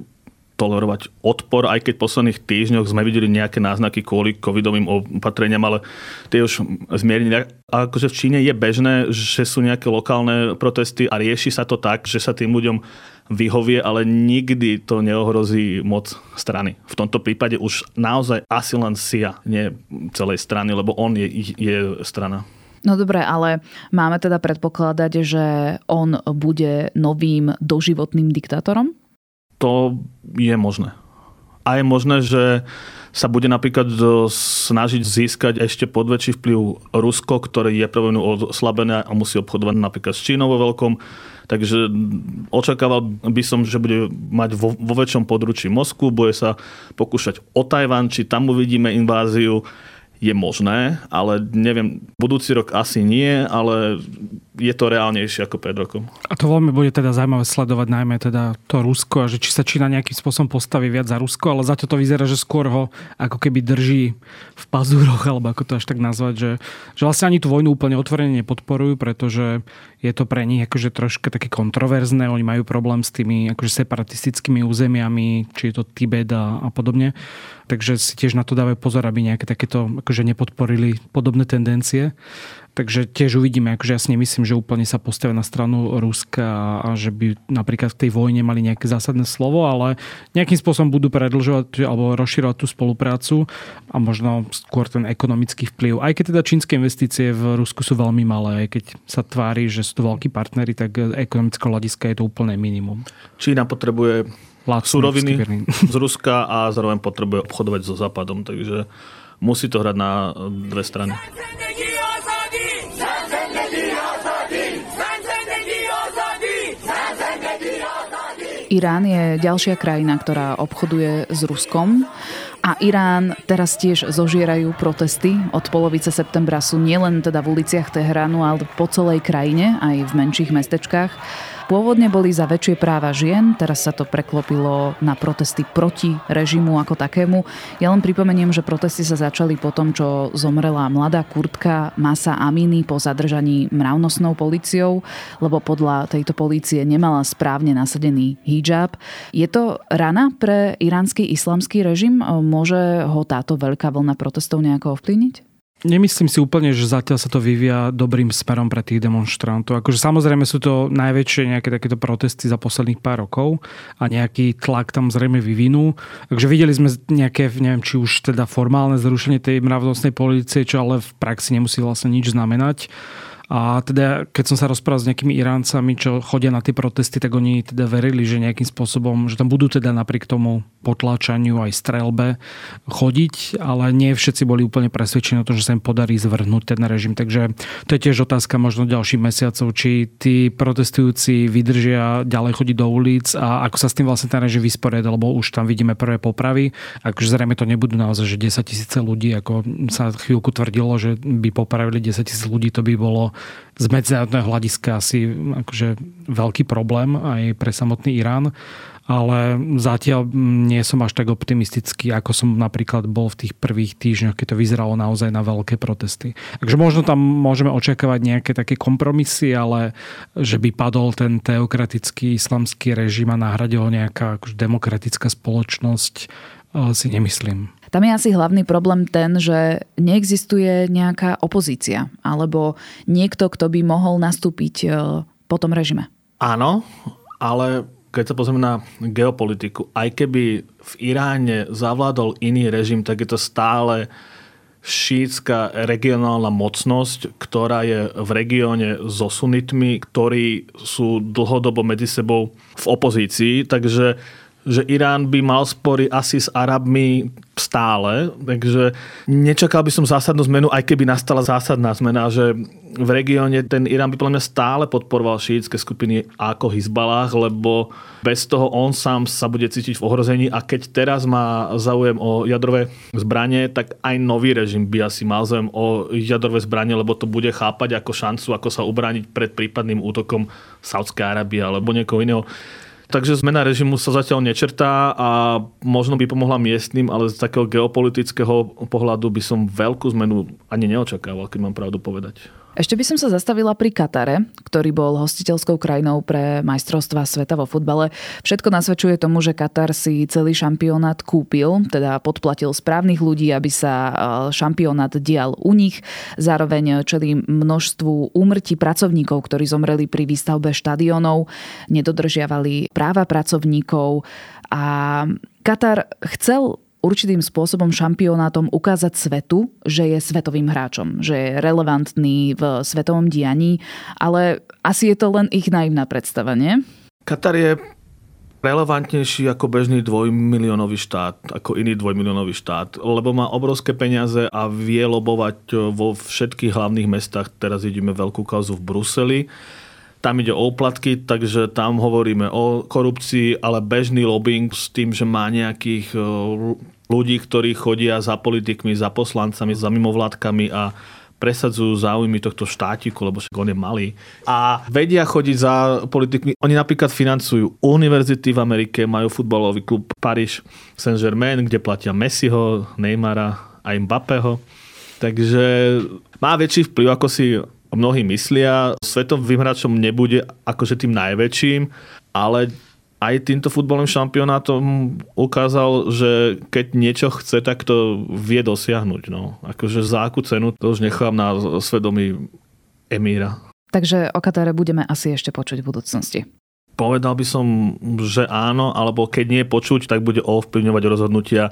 tolerovať odpor, aj keď v posledných týždňoch sme videli nejaké náznaky kvôli covidovým opatreniam, ale tie už zmiernili. Akože v Číne je bežné, že sú nejaké lokálne protesty a rieši sa to tak, že sa tým ľuďom vyhovie, ale nikdy to neohrozí moc strany. V tomto prípade už naozaj asi len SIA, nie celej strany, lebo on je, je strana. No dobre, ale máme teda predpokladať, že on bude novým doživotným diktátorom? To je možné. A je možné, že sa bude napríklad snažiť získať ešte podväčší vplyv Rusko, ktoré je prvú oslabené a musí obchodovať napríklad s Čínou vo veľkom. Takže očakával by som, že bude mať vo, vo väčšom područí Moskvu, bude sa pokúšať o Tajvan, či tam uvidíme inváziu. Je možné, ale neviem, budúci rok asi nie, ale je to reálnejšie ako pred rokom. A to veľmi bude teda zaujímavé sledovať najmä teda to Rusko a že či sa Čína nejakým spôsobom postaví viac za Rusko, ale zatiaľ to vyzerá, že skôr ho ako keby drží v pazúroch, alebo ako to až tak nazvať, že, že vlastne ani tú vojnu úplne otvorene nepodporujú, pretože je to pre nich akože troška také kontroverzné, oni majú problém s tými akože separatistickými územiami, či je to Tibet a, a podobne. Takže si tiež na to dávajú pozor, aby nejaké takéto akože nepodporili podobné tendencie. Takže tiež uvidíme, akože ja si nemyslím, že úplne sa postavia na stranu Ruska a že by napríklad v tej vojne mali nejaké zásadné slovo, ale nejakým spôsobom budú predlžovať alebo rozširovať tú spoluprácu a možno skôr ten ekonomický vplyv. Aj keď teda čínske investície v Rusku sú veľmi malé, aj keď sa tvári, že sú to veľkí partnery, tak ekonomického hľadiska je to úplne minimum. Čína potrebuje suroviny z Ruska a zároveň potrebuje obchodovať so Západom, takže musí to hrať na dve strany. Irán je ďalšia krajina, ktorá obchoduje s Ruskom. A Irán teraz tiež zožierajú protesty. Od polovice septembra sú nielen teda v uliciach Teheránu, ale po celej krajine, aj v menších mestečkách. Pôvodne boli za väčšie práva žien, teraz sa to preklopilo na protesty proti režimu ako takému. Ja len pripomeniem, že protesty sa začali po tom, čo zomrela mladá kurtka Masa Amini po zadržaní mravnosnou policiou, lebo podľa tejto polície nemala správne nasadený hijab. Je to rana pre iránsky islamský režim? Môže ho táto veľká vlna protestov nejako ovplyvniť? Nemyslím si úplne, že zatiaľ sa to vyvíja dobrým smerom pre tých demonstrantov. Akože samozrejme sú to najväčšie nejaké takéto protesty za posledných pár rokov a nejaký tlak tam zrejme vyvinú. Takže videli sme nejaké, neviem, či už teda formálne zrušenie tej mravnostnej policie, čo ale v praxi nemusí vlastne nič znamenať. A teda, keď som sa rozprával s nejakými Iráncami, čo chodia na tie protesty, tak oni teda verili, že nejakým spôsobom, že tam budú teda napriek tomu potláčaniu aj strelbe chodiť, ale nie všetci boli úplne presvedčení o tom, že sa im podarí zvrhnúť ten režim. Takže to je tiež otázka možno ďalších mesiacov, či tí protestujúci vydržia ďalej chodiť do ulic a ako sa s tým vlastne ten režim vysporiada, lebo už tam vidíme prvé popravy. Akože zrejme to nebudú naozaj, že 10 tisíce ľudí, ako sa chvíľku tvrdilo, že by popravili 10 tisíc ľudí, to by bolo z medzinárodného hľadiska asi akože veľký problém aj pre samotný Irán ale zatiaľ nie som až tak optimistický, ako som napríklad bol v tých prvých týždňoch, keď to vyzeralo naozaj na veľké protesty. Takže možno tam môžeme očakávať nejaké také kompromisy, ale že by padol ten teokratický islamský režim a nahradil nejaká akože demokratická spoločnosť, eh, si nemyslím. Tam je asi hlavný problém ten, že neexistuje nejaká opozícia alebo niekto, kto by mohol nastúpiť e, po tom režime. Áno, ale keď sa pozrieme na geopolitiku, aj keby v Iráne zavládol iný režim, tak je to stále šítska regionálna mocnosť, ktorá je v regióne so sunitmi, ktorí sú dlhodobo medzi sebou v opozícii. Takže že Irán by mal spory asi s Arabmi stále, takže nečakal by som zásadnú zmenu, aj keby nastala zásadná zmena, že v regióne ten Irán by podľa mňa stále podporoval šítske skupiny ako Hizbalách, lebo bez toho on sám sa bude cítiť v ohrození a keď teraz má záujem o jadrové zbranie, tak aj nový režim by asi mal záujem o jadrové zbranie, lebo to bude chápať ako šancu, ako sa ubrániť pred prípadným útokom Saudskej Arábie alebo niekoho iného. Takže zmena režimu sa zatiaľ nečrtá a možno by pomohla miestnym, ale z takého geopolitického pohľadu by som veľkú zmenu ani neočakával, keď mám pravdu povedať. Ešte by som sa zastavila pri Katare, ktorý bol hostiteľskou krajinou pre majstrovstva sveta vo futbale. Všetko nasvedčuje tomu, že Katar si celý šampionát kúpil, teda podplatil správnych ľudí, aby sa e, šampionát dial u nich. Zároveň čelí množstvu úmrtí pracovníkov, ktorí zomreli pri výstavbe štadionov, nedodržiavali práva pracovníkov a Katar chcel určitým spôsobom šampionátom ukázať svetu, že je svetovým hráčom, že je relevantný v svetovom dianí, ale asi je to len ich naivná predstava, nie? Katar je relevantnejší ako bežný dvojmiliónový štát, ako iný dvojmiliónový štát, lebo má obrovské peniaze a vie lobovať vo všetkých hlavných mestách. Teraz ideme veľkú kauzu v Bruseli. Tam ide o úplatky, takže tam hovoríme o korupcii, ale bežný lobbying s tým, že má nejakých e, ľudí, ktorí chodia za politikmi, za poslancami, za mimovládkami a presadzujú záujmy tohto štátiku, lebo však on je malý. A vedia chodiť za politikmi. Oni napríklad financujú univerzity v Amerike, majú futbalový klub Paris Saint-Germain, kde platia Messiho, Neymara a Mbappého. Takže má väčší vplyv, ako si mnohí myslia. Svetovým hráčom nebude akože tým najväčším, ale aj týmto futbalovým šampionátom ukázal, že keď niečo chce, tak to vie dosiahnuť. No. Akože za akú cenu, to už nechám na svedomí Emíra. Takže o Katare budeme asi ešte počuť v budúcnosti. Povedal by som, že áno, alebo keď nie počuť, tak bude ovplyvňovať rozhodnutia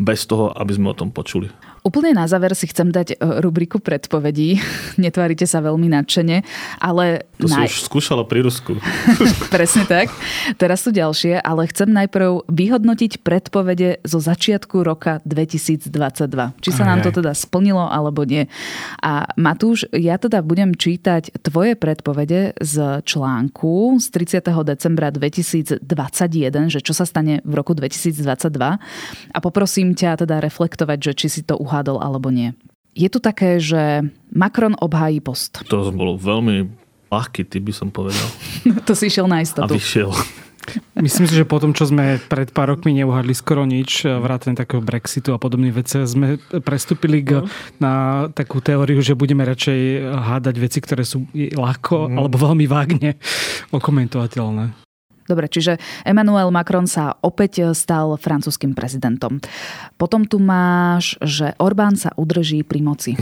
bez toho, aby sme o tom počuli. Úplne na záver si chcem dať e, rubriku predpovedí. Netvárite sa veľmi nadšene, ale... To naj... si už skúšala pri Rusku. Presne tak. Teraz sú ďalšie, ale chcem najprv vyhodnotiť predpovede zo začiatku roka 2022. Či sa nám to teda splnilo, alebo nie. A Matúš, ja teda budem čítať tvoje predpovede z článku z 30. decembra 2021, že čo sa stane v roku 2022 a poprosím ťa teda reflektovať, že či si to uhádol alebo nie. Je tu také, že Macron obhájí post. To bolo veľmi ľahký typ, by som povedal. to si išiel na A istotu. vyšiel. Myslím si, že po tom, čo sme pred pár rokmi neuhadli skoro nič, vrátane takého Brexitu a podobných vecí, sme prestúpili k, na takú teóriu, že budeme radšej hádať veci, ktoré sú ľahko mm. alebo veľmi vágne okomentovateľné. Dobre, čiže Emmanuel Macron sa opäť stal francúzským prezidentom. Potom tu máš, že Orbán sa udrží pri moci.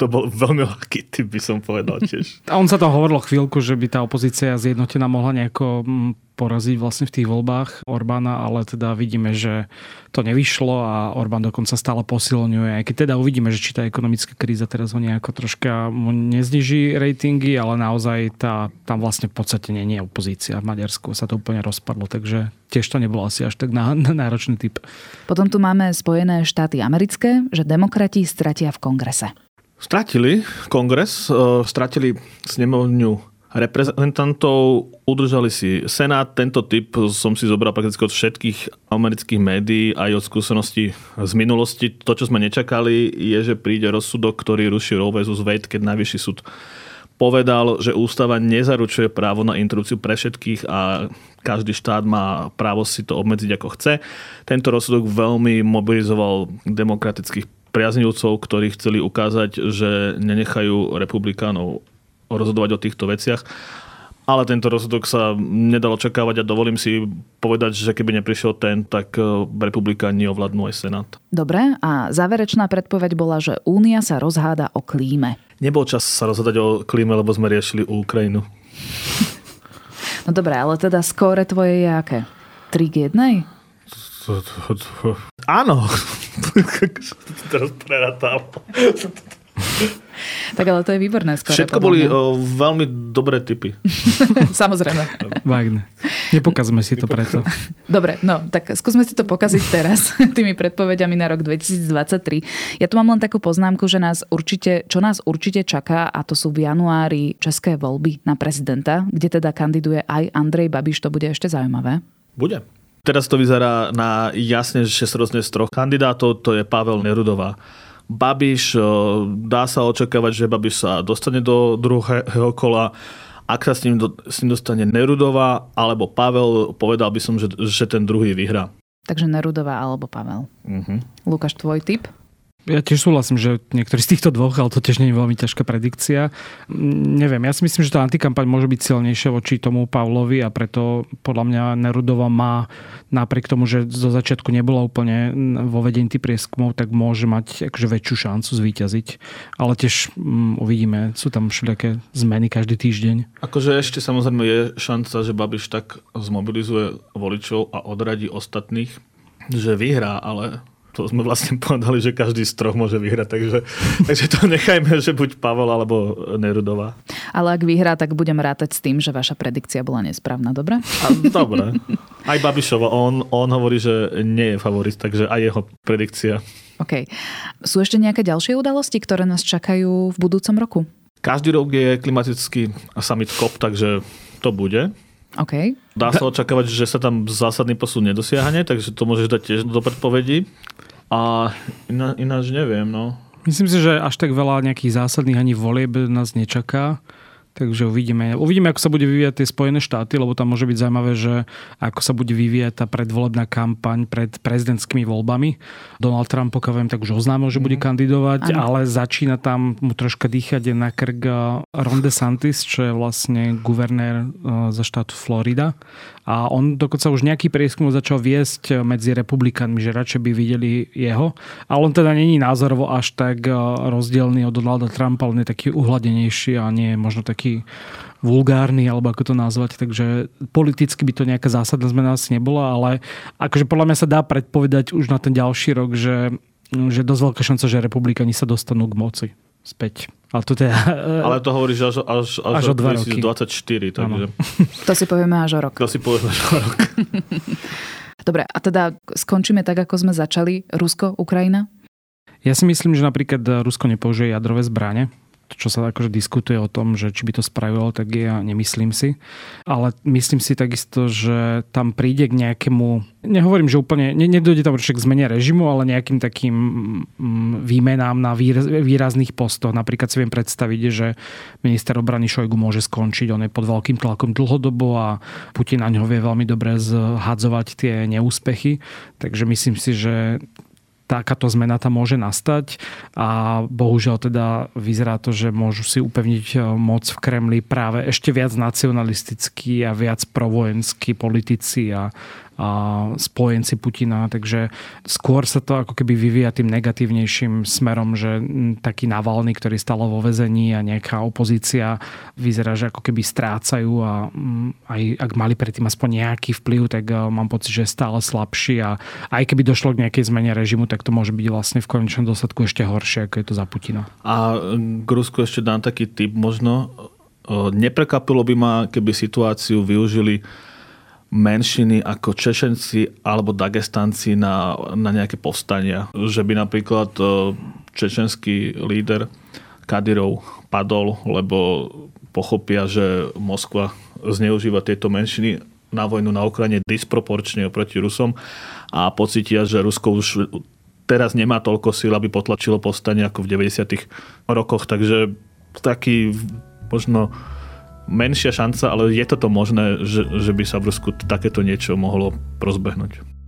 To bol veľmi ľahký typ, by som povedal tiež. A on sa tam hovorilo chvíľku, že by tá opozícia zjednotená mohla nejako mm, poraziť vlastne v tých voľbách Orbána, ale teda vidíme, že to nevyšlo a Orbán dokonca stále posilňuje. Aj keď teda uvidíme, že či tá ekonomická kríza teraz ho nejako troška mu nezniží ratingy, ale naozaj tá, tam vlastne v podstate nie je opozícia. V Maďarsku sa to úplne rozpadlo, takže tiež to nebolo asi až tak náročný typ. Potom tu máme Spojené štáty americké, že demokrati stratia v kongrese. Stratili kongres, e, stratili snemovňu reprezentantov, udržali si Senát. Tento typ som si zobral prakticky od všetkých amerických médií aj od skúseností z minulosti. To, čo sme nečakali, je, že príde rozsudok, ktorý ruší Roe vs. Wade, keď najvyšší súd povedal, že ústava nezaručuje právo na interrupciu pre všetkých a každý štát má právo si to obmedziť ako chce. Tento rozsudok veľmi mobilizoval demokratických priaznivcov, ktorí chceli ukázať, že nenechajú republikánov rozhodovať o týchto veciach. Ale tento rozhodok sa nedal očakávať a dovolím si povedať, že keby neprišiel ten, tak e, republikáni ovládnu aj Senát. Dobre, a záverečná predpoveď bola, že Únia sa rozháda o klíme. Nebol čas sa rozhodať o klíme, lebo sme riešili Ukrajinu. No dobre, ale teda skóre tvoje je aké? 3 k 1? Áno. Teraz prerátam. Tak ale to je výborné skoro. Všetko boli o, veľmi dobré typy. Samozrejme. Vágne. Nepokazme si to preto. Dobre, no tak skúsme si to pokaziť teraz tými predpovediami na rok 2023. Ja tu mám len takú poznámku, že nás určite, čo nás určite čaká, a to sú v januári české voľby na prezidenta, kde teda kandiduje aj Andrej Babiš, to bude ešte zaujímavé. Bude. Teraz to vyzerá na jasne, že sa z troch kandidátov, to je Pavel Nerudová. Babiš, dá sa očakávať, že Babiš sa dostane do druhého kola. Ak sa s ním, do, s ním dostane Nerudová alebo Pavel, povedal by som, že, že ten druhý vyhrá. Takže Nerudová alebo Pavel. Uh-huh. Lukáš, tvoj typ? Ja tiež súhlasím, že niektorý z týchto dvoch, ale to tiež nie je veľmi ťažká predikcia. Neviem, ja si myslím, že tá antikampaň môže byť silnejšia voči tomu Pavlovi a preto podľa mňa Nerudova má napriek tomu, že zo začiatku nebola úplne vo vedení tých prieskumov, tak môže mať akože väčšiu šancu zvíťaziť. Ale tiež um, uvidíme, sú tam všelijaké zmeny každý týždeň. Akože ešte samozrejme je šanca, že Babiš tak zmobilizuje voličov a odradí ostatných, že vyhrá, ale to sme vlastne povedali, že každý z troch môže vyhrať, takže, takže to nechajme, že buď Pavel alebo Nerudová. Ale ak vyhrá, tak budem rátať s tým, že vaša predikcia bola nesprávna, dobre? A, dobre. Aj Babišova, on, on hovorí, že nie je favorit, takže aj jeho predikcia. OK. Sú ešte nejaké ďalšie udalosti, ktoré nás čakajú v budúcom roku? Každý rok je klimatický summit COP, takže to bude. OK. Dá sa očakávať, že sa tam zásadný posun nedosiahne, takže to môžeš dať tiež do predpovedí. A iná, ináč neviem, no. Myslím si, že až tak veľa nejakých zásadných ani volieb nás nečaká. Takže uvidíme. Uvidíme, ako sa bude vyvíjať tie Spojené štáty, lebo tam môže byť zaujímavé, že ako sa bude vyvíjať tá predvolebná kampaň pred prezidentskými voľbami. Donald Trump, pokiaľ viem, tak už oznámil, že bude mhm. kandidovať, ano. ale začína tam mu troška dýchať na krk Ron DeSantis, čo je vlastne guvernér za štátu Florida. A on dokonca už nejaký prieskum začal viesť medzi republikánmi, že radšej by videli jeho. Ale on teda není názorovo až tak rozdielný od Donalda Trumpa, ale je taký uhladenejší a nie je možno taký vulgárny, alebo ako to nazvať. Takže politicky by to nejaká zásadná zmena asi nebola, ale akože podľa mňa sa dá predpovedať už na ten ďalší rok, že, že dosť veľká šanca, že republikani sa dostanú k moci späť. Ale to, teda, Ale to hovoríš až, až, až, až o 2024. Takže... To si povieme až o rok. To si povieme až o rok. Dobre, a teda skončíme tak, ako sme začali. Rusko, Ukrajina? Ja si myslím, že napríklad Rusko nepoužije jadrové zbranie čo sa akože diskutuje o tom, že či by to spravilo, tak ja nemyslím si. Ale myslím si takisto, že tam príde k nejakému, nehovorím, že úplne, ne, nedojde tam k zmene režimu, ale nejakým takým mm, výmenám na výrazných postoch. Napríklad si viem predstaviť, že minister obrany Šojgu môže skončiť, on je pod veľkým tlakom dlhodobo a Putin na ňo vie veľmi dobre zhadzovať tie neúspechy. Takže myslím si, že takáto zmena tam môže nastať. A bohužiaľ teda vyzerá to, že môžu si upevniť e, moc v Kremli práve ešte viac nacionalistickí a viac provojenskí politici a, spojenci Putina, takže skôr sa to ako keby vyvíja tým negatívnejším smerom, že taký Navalny, ktorý stále vo vezení a nejaká opozícia vyzerá, že ako keby strácajú a aj ak mali predtým aspoň nejaký vplyv, tak e, mám pocit, že je stále slabší a aj keby došlo k nejakej zmene režimu, tak to môže byť vlastne v konečnom dôsledku ešte horšie, ako je to za Putina. A k Rusku ešte dám taký typ možno. Neprekapilo by ma, keby situáciu využili menšiny ako Čečenci alebo Dagestanci na, na nejaké povstania. Že by napríklad e, čečenský líder Kadyrov padol, lebo pochopia, že Moskva zneužíva tieto menšiny na vojnu na Ukrajine disproporčne oproti Rusom a pocitia, že Rusko už teraz nemá toľko síl, aby potlačilo povstanie ako v 90. rokoch. Takže taký možno menšia šanca, ale je toto možné, že, že by sa v Rusku takéto niečo mohlo rozbehnúť.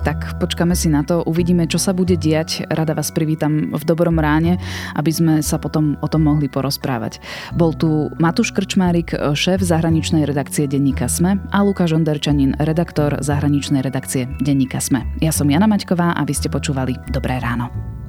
Tak počkáme si na to, uvidíme, čo sa bude diať. Rada vás privítam v dobrom ráne, aby sme sa potom o tom mohli porozprávať. Bol tu Matúš Krčmárik, šéf zahraničnej redakcie denníka SME a Lukáš Onderčanin, redaktor zahraničnej redakcie denníka SME. Ja som Jana Maťková a vy ste počúvali Dobré ráno.